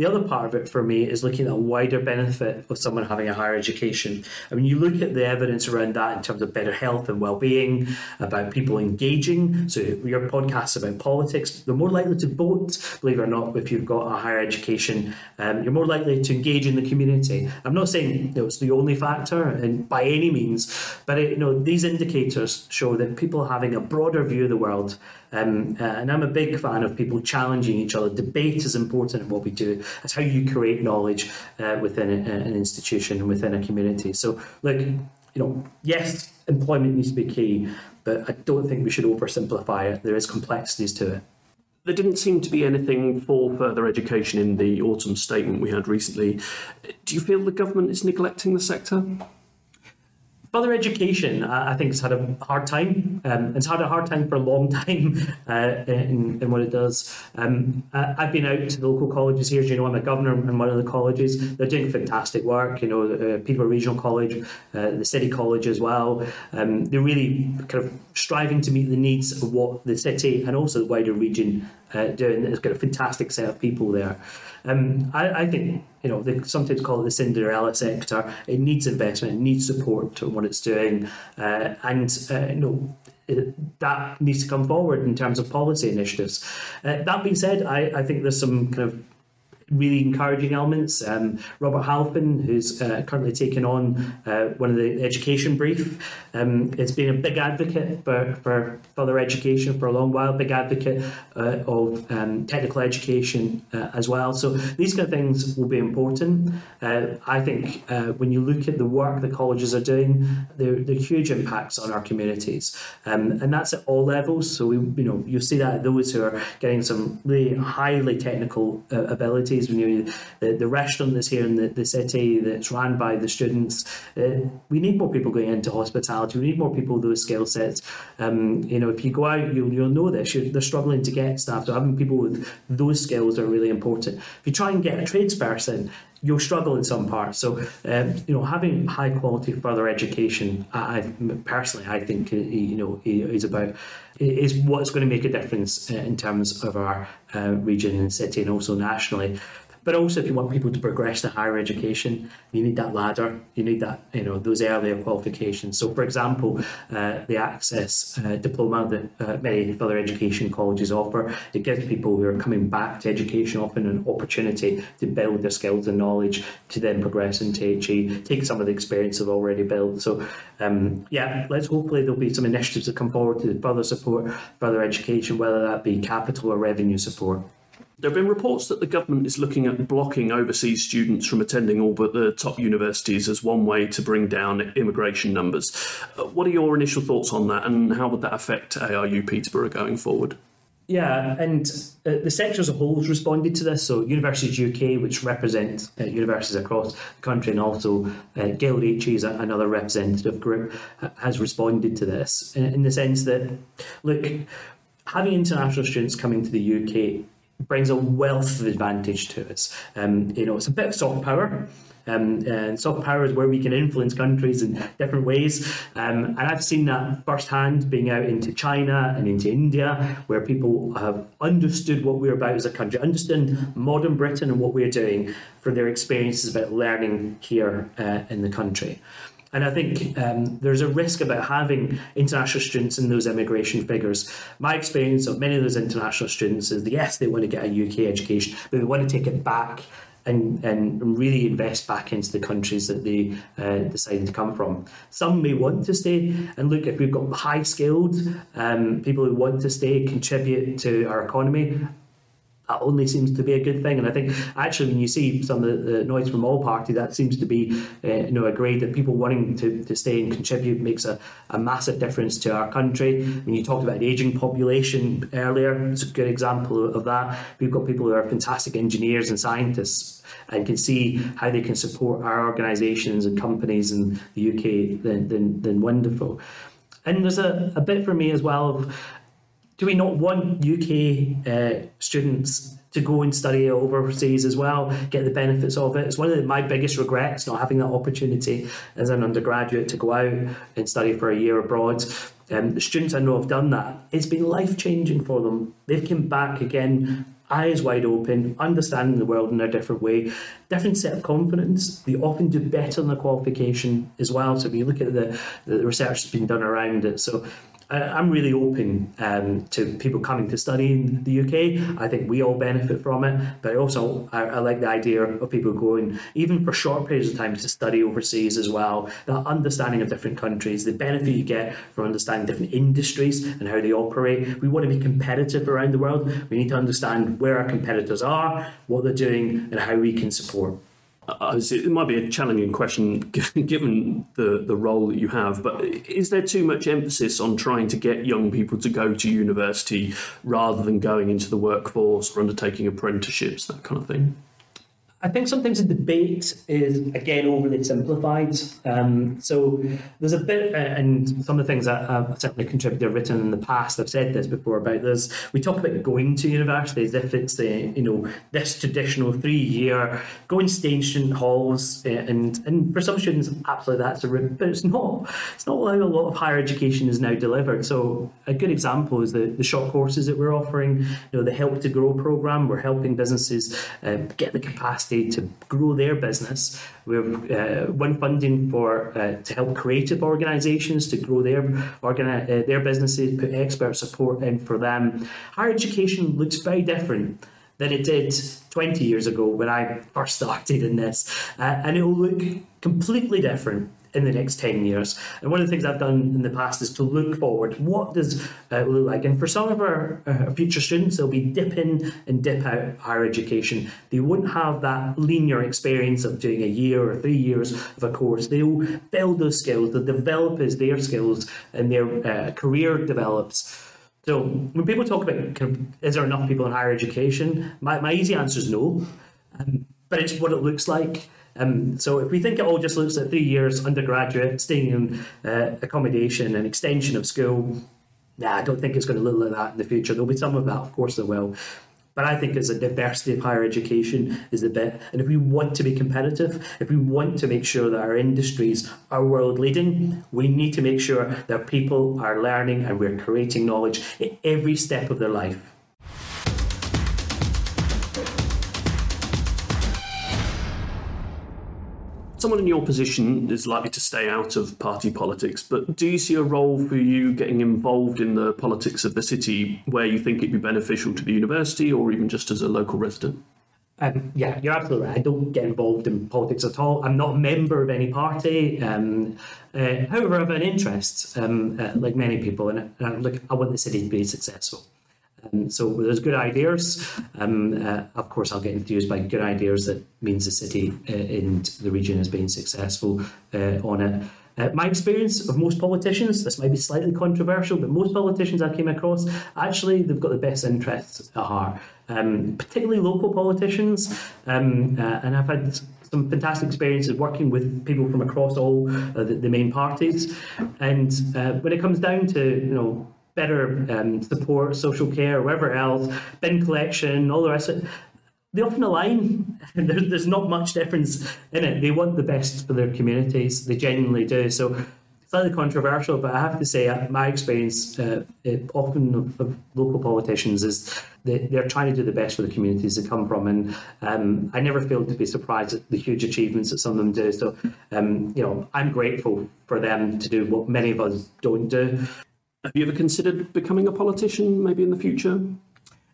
The other part of it for me is looking at a wider benefit of someone having a higher education. I mean, you look at the evidence around that in terms of better health and well-being, about people engaging. So your podcasts about politics, they're more likely to vote, believe it or not, if you've got a higher education. Um, you're more likely to engage in the community. I'm not saying you know, it's the only factor, and by any means, but it, you know these indicators show that people having a broader view of the world um, uh, and I'm a big fan of people challenging each other. Debate is important in what we do. It's how you create knowledge uh, within a, an institution and within a community. So, look, you know, yes, employment needs to be key, but I don't think we should oversimplify it. There is complexities to it. There didn't seem to be anything for further education in the autumn statement we had recently. Do you feel the government is neglecting the sector? Further education, I think, has had a hard time. Um, it's had a hard time for a long time uh, in, in what it does. Um, I've been out to the local colleges here. As you know, I'm a governor in one of the colleges. They're doing fantastic work. You know, uh, Peterborough Regional College, uh, the City College as well. Um, they're really kind of striving to meet the needs of what the city and also the wider region uh, doing. It's got a fantastic set of people there. Um, I, I, think you know they sometimes call it the Cinderella sector. It needs investment, it needs support to what it's doing, uh, and uh, you know that needs to come forward in terms of policy initiatives. Uh, that being said, I, I, think there's some kind of really encouraging elements. Um, Robert Halfon, who's uh, currently taken on uh, one of the education brief, um, has been a big advocate for, for further education for a long while, big advocate uh, of um, technical education uh, as well. So these kind of things will be important. Uh, I think uh, when you look at the work the colleges are doing, they're, they're huge impacts on our communities, um, and that's at all levels. So we, you know, you'll see that those who are getting some really highly technical abilities when you the, the restaurant that's here in the, the city that's run by the students. Uh, we need more people going into hospitality. We need more people with those skill sets. Um, you know, if you go out, you'll, you'll know this. You're, they're struggling to get staff. So having people with those skills are really important. If you try and get a tradesperson, you'll struggle in some parts. So, um, you know, having high quality further education, I, I personally, I think, uh, you know, is about is what's going to make a difference uh, in terms of our uh, region and city and also nationally. But also if you want people to progress to higher education, you need that ladder. You need that you know those earlier qualifications. So, for example, uh, the Access uh, diploma that uh, many further education colleges offer it gives people who are coming back to education often an opportunity to build their skills and knowledge to then progress into HE, take some of the experience they've already built. So, um, yeah, let's hopefully there'll be some initiatives that come forward to further support further education, whether that be capital or revenue support. There have been reports that the government is looking at blocking overseas students from attending all but the top universities as one way to bring down immigration numbers. Uh, what are your initial thoughts on that, and how would that affect ARU Peterborough going forward? Yeah, and uh, the sector as a whole has responded to this. So, Universities UK, which represent uh, universities across the country, and also uh, GuildHE another representative group, has responded to this in, in the sense that, look, having international students coming to the UK brings a wealth of advantage to us. Um, you know, it's a bit of soft power. Um, and soft power is where we can influence countries in different ways. Um, and I've seen that firsthand being out into China and into India, where people have understood what we're about as a country, understand modern Britain and what we're doing for their experiences about learning here uh, in the country. And I think um, there's a risk about having international students in those immigration figures. My experience of many of those international students is yes, they want to get a UK education, but they want to take it back and, and really invest back into the countries that they uh, decided to come from. Some may want to stay, and look, if we've got high skilled um, people who want to stay, contribute to our economy, only seems to be a good thing. And I think actually, when you see some of the, noise from all party, that seems to be uh, you know a grade that people wanting to, to stay and contribute makes a, a massive difference to our country. When you talked about the aging population earlier, it's a good example of that. We've got people who are fantastic engineers and scientists and can see how they can support our organisations and companies in the UK, then, then, then wonderful. And there's a, a bit for me as well of do we not want UK uh, students to go and study overseas as well, get the benefits of it? It's one of the, my biggest regrets not having that opportunity as an undergraduate to go out and study for a year abroad. Um, the students I know have done that. It's been life changing for them. They've come back again eyes wide open, understanding the world in a different way, different set of confidence. They often do better in the qualification as well. So if you look at the, the research that's been done around it. So I'm really open um, to people coming to study in the UK. I think we all benefit from it, but also I, I, like the idea of people going, even for short periods of time, to study overseas as well. That understanding of different countries, the benefit you get from understanding different industries and how they operate. We want to be competitive around the world. We need to understand where our competitors are, what they're doing, and how we can support. It might be a challenging question given the, the role that you have, but is there too much emphasis on trying to get young people to go to university rather than going into the workforce or undertaking apprenticeships, that kind of thing? I think sometimes the debate is again overly simplified. Um, so there's a bit, uh, and some of the things that I've certainly contributed written in the past. I've said this before about this. We talk about going to university as if it's the you know this traditional three year going in student halls, uh, and and for some students absolutely that's a route, but it's not. It's not how a lot of higher education is now delivered. So a good example is the the short courses that we're offering. You know the Help to Grow program. We're helping businesses uh, get the capacity to grow their business. We've uh, won funding for uh, to help creative organisations to grow their organi- uh, their businesses, put expert support in for them. Higher education looks very different than it did 20 years ago when I first started in this, uh, and it will look completely different in the next 10 years. And one of the things I've done in the past is to look forward. What does it look like? And for some of our uh, future students, they'll be dip in and dip out higher education. They won't have that linear experience of doing a year or three years of a course. They'll build those skills, they'll develop as their skills and their uh, career develops. So when people talk about is there enough people in higher education, my, my easy answer is no. Um, but it's what it looks like. Um, so if we think it all just looks at three years undergraduate, staying in uh, accommodation and extension of school, nah, I don't think it's going to look like that in the future. There'll be some of that, of course there will. But I think it's a diversity of higher education is the bit. And if we want to be competitive, if we want to make sure that our industries are world leading, we need to make sure that people are learning and we're creating knowledge at every step of their life. Someone in your position is likely to stay out of party politics, but do you see a role for you getting involved in the politics of the city where you think it'd be beneficial to the university or even just as a local resident? Um, yeah, you're absolutely right. I don't get involved in politics at all. I'm not a member of any party. Um, uh, however, I have an interest, um, uh, like many people, and uh, look, I want the city to be successful. Um, so there's good ideas. Um, uh, of course, I'll get enthused by good ideas that means the city uh, and the region has been successful uh, on it. Uh, my experience of most politicians, this might be slightly controversial, but most politicians I came across, actually, they've got the best interests at heart, um, particularly local politicians. Um, uh, and I've had some fantastic experiences working with people from across all uh, the, the, main parties. And when it comes down to, you know, better um, support, social care, whatever else, bin collection, all the rest of it. They often align. There's, there's not much difference in it. They want the best for their communities. They genuinely do. So slightly controversial, but I have to say, uh, my experience uh, often of, of, local politicians is they, they're trying to do the best for the communities they come from, and um, I never fail to be surprised at the huge achievements that some of them do. So, um, you know, I'm grateful for them to do what many of us don't do. Have you ever considered becoming a politician, maybe in the future?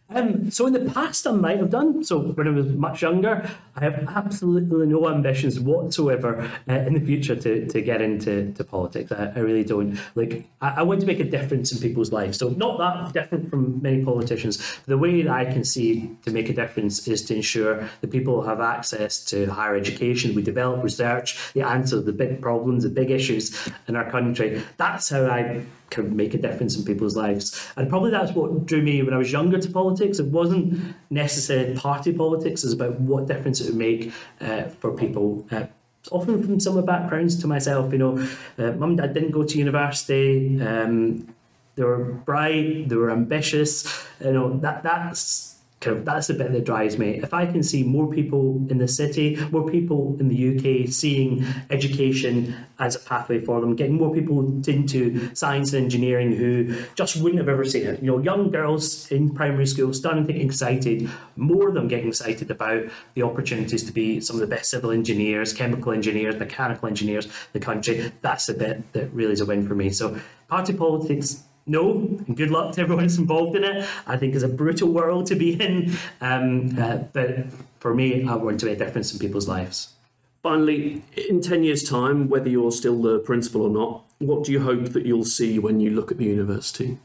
Um, so in the past, I might have done. So when I was much younger, I have absolutely no ambitions whatsoever uh, in the future to, to get into to politics. I, I really don't. Like I, I, want to make a difference in people's lives. So not that different from many politicians. The way that I can see to make a difference is to ensure that people have access to higher education. We develop research, they answer the big problems, the big issues in our country. That's how I can make a difference in people's lives. And probably that's what drew me when I was younger to politics. It wasn't necessarily party politics, it was about what difference it would make uh, for people. Uh, often from similar backgrounds to myself, you know, uh, mum and dad didn't go to university. Um, they were bright, they were ambitious. You know, that that's kind of that's the bit that drives me. If I can see more people in the city, more people in the UK seeing education as a pathway for them, getting more people into science and engineering who just wouldn't have ever seen it. You know, young girls in primary school starting to get excited, more of them getting excited about the opportunities to be some of the best civil engineers, chemical engineers, mechanical engineers in the country. That's the bit that really is a win for me. So party politics no, and good luck to everyone that's involved in it. I think it's a brutal world to be in. Um, uh, but for me, I want to make a difference in people's lives. Finally, in 10 years' time, whether you're still the principal or not, what do you hope that you'll see when you look at the university?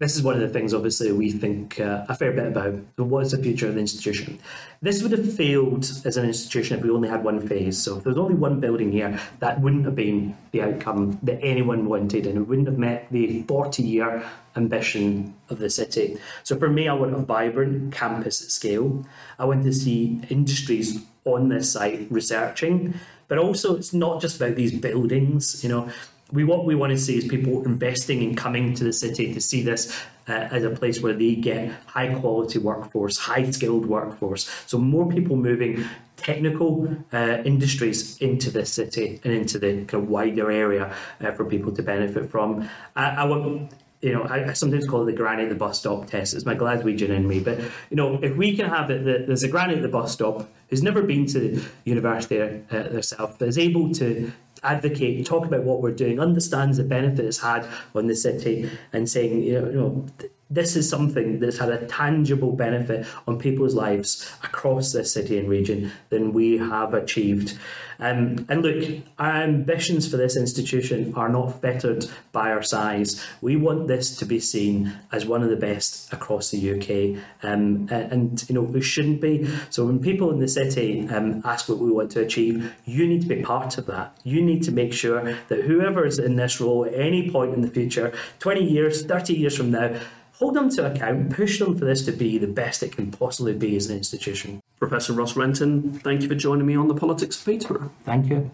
This is one of the things, obviously, we think uh, a fair bit about. So what is the future of the institution? This would have failed as an institution if we only had one phase. So if there was only one building here, that wouldn't have been the outcome that anyone wanted, and it wouldn't have met the 40 year ambition of the city. So for me, I want a vibrant campus scale. I want to see industries on this site researching, but also it's not just about these buildings, you know we what we want to see is people investing and coming to the city to see this uh, as a place where they get high quality workforce, high skilled workforce. So more people moving technical uh, industries into the city and into the kind of wider area uh, for people to benefit from. I, want you know, I, sometimes call it the granny at the bus stop test. It's my Glaswegian in me. But, you know, if we can have it there's a granny at the bus stop who's never been to university uh, herself, but is able to advocate, talk about what we're doing, understands the benefit it's had on the city, and saying, you know, you know this is something that's had a tangible benefit on people's lives across this city and region, than we have achieved. Um, and look, our ambitions for this institution are not fettered by our size. We want this to be seen as one of the best across the UK, um, and you know it shouldn't be. So when people in the city um, ask what we want to achieve, you need to be part of that. You need to make sure that whoever is in this role at any point in the future, 20 years, 30 years from now, hold them to account, push them for this to be the best it can possibly be as an institution. Professor Ross Renton, thank you for joining me on the Politics of Peterborough. Thank you.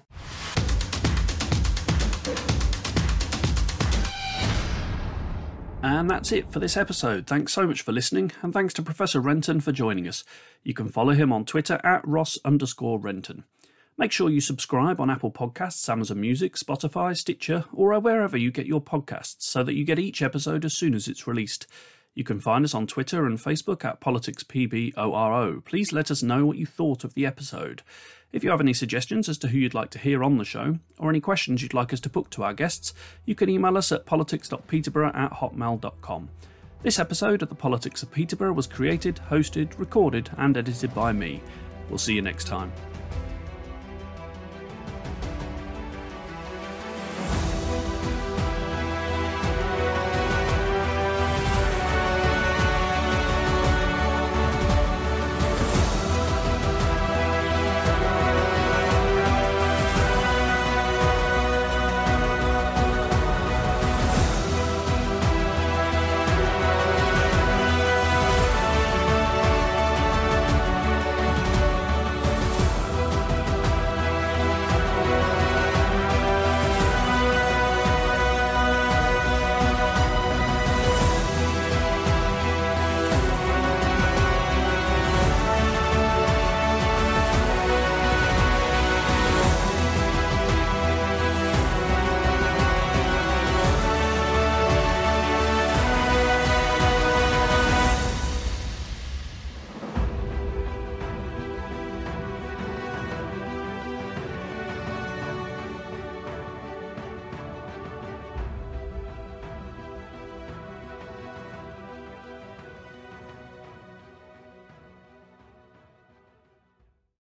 And that's it for this episode. Thanks so much for listening, and thanks to Professor Renton for joining us. You can follow him on Twitter at Ross underscore Renton. Make sure you subscribe on Apple Podcasts, Amazon Music, Spotify, Stitcher, or wherever you get your podcasts so that you get each episode as soon as it's released. You can find us on Twitter and Facebook at PoliticsPBORO. Please let us know what you thought of the episode. If you have any suggestions as to who you'd like to hear on the show, or any questions you'd like us to put to our guests, you can email us at politics.peterborough at hotmail.com. This episode of The Politics of Peterborough was created, hosted, recorded, and edited by me. We'll see you next time.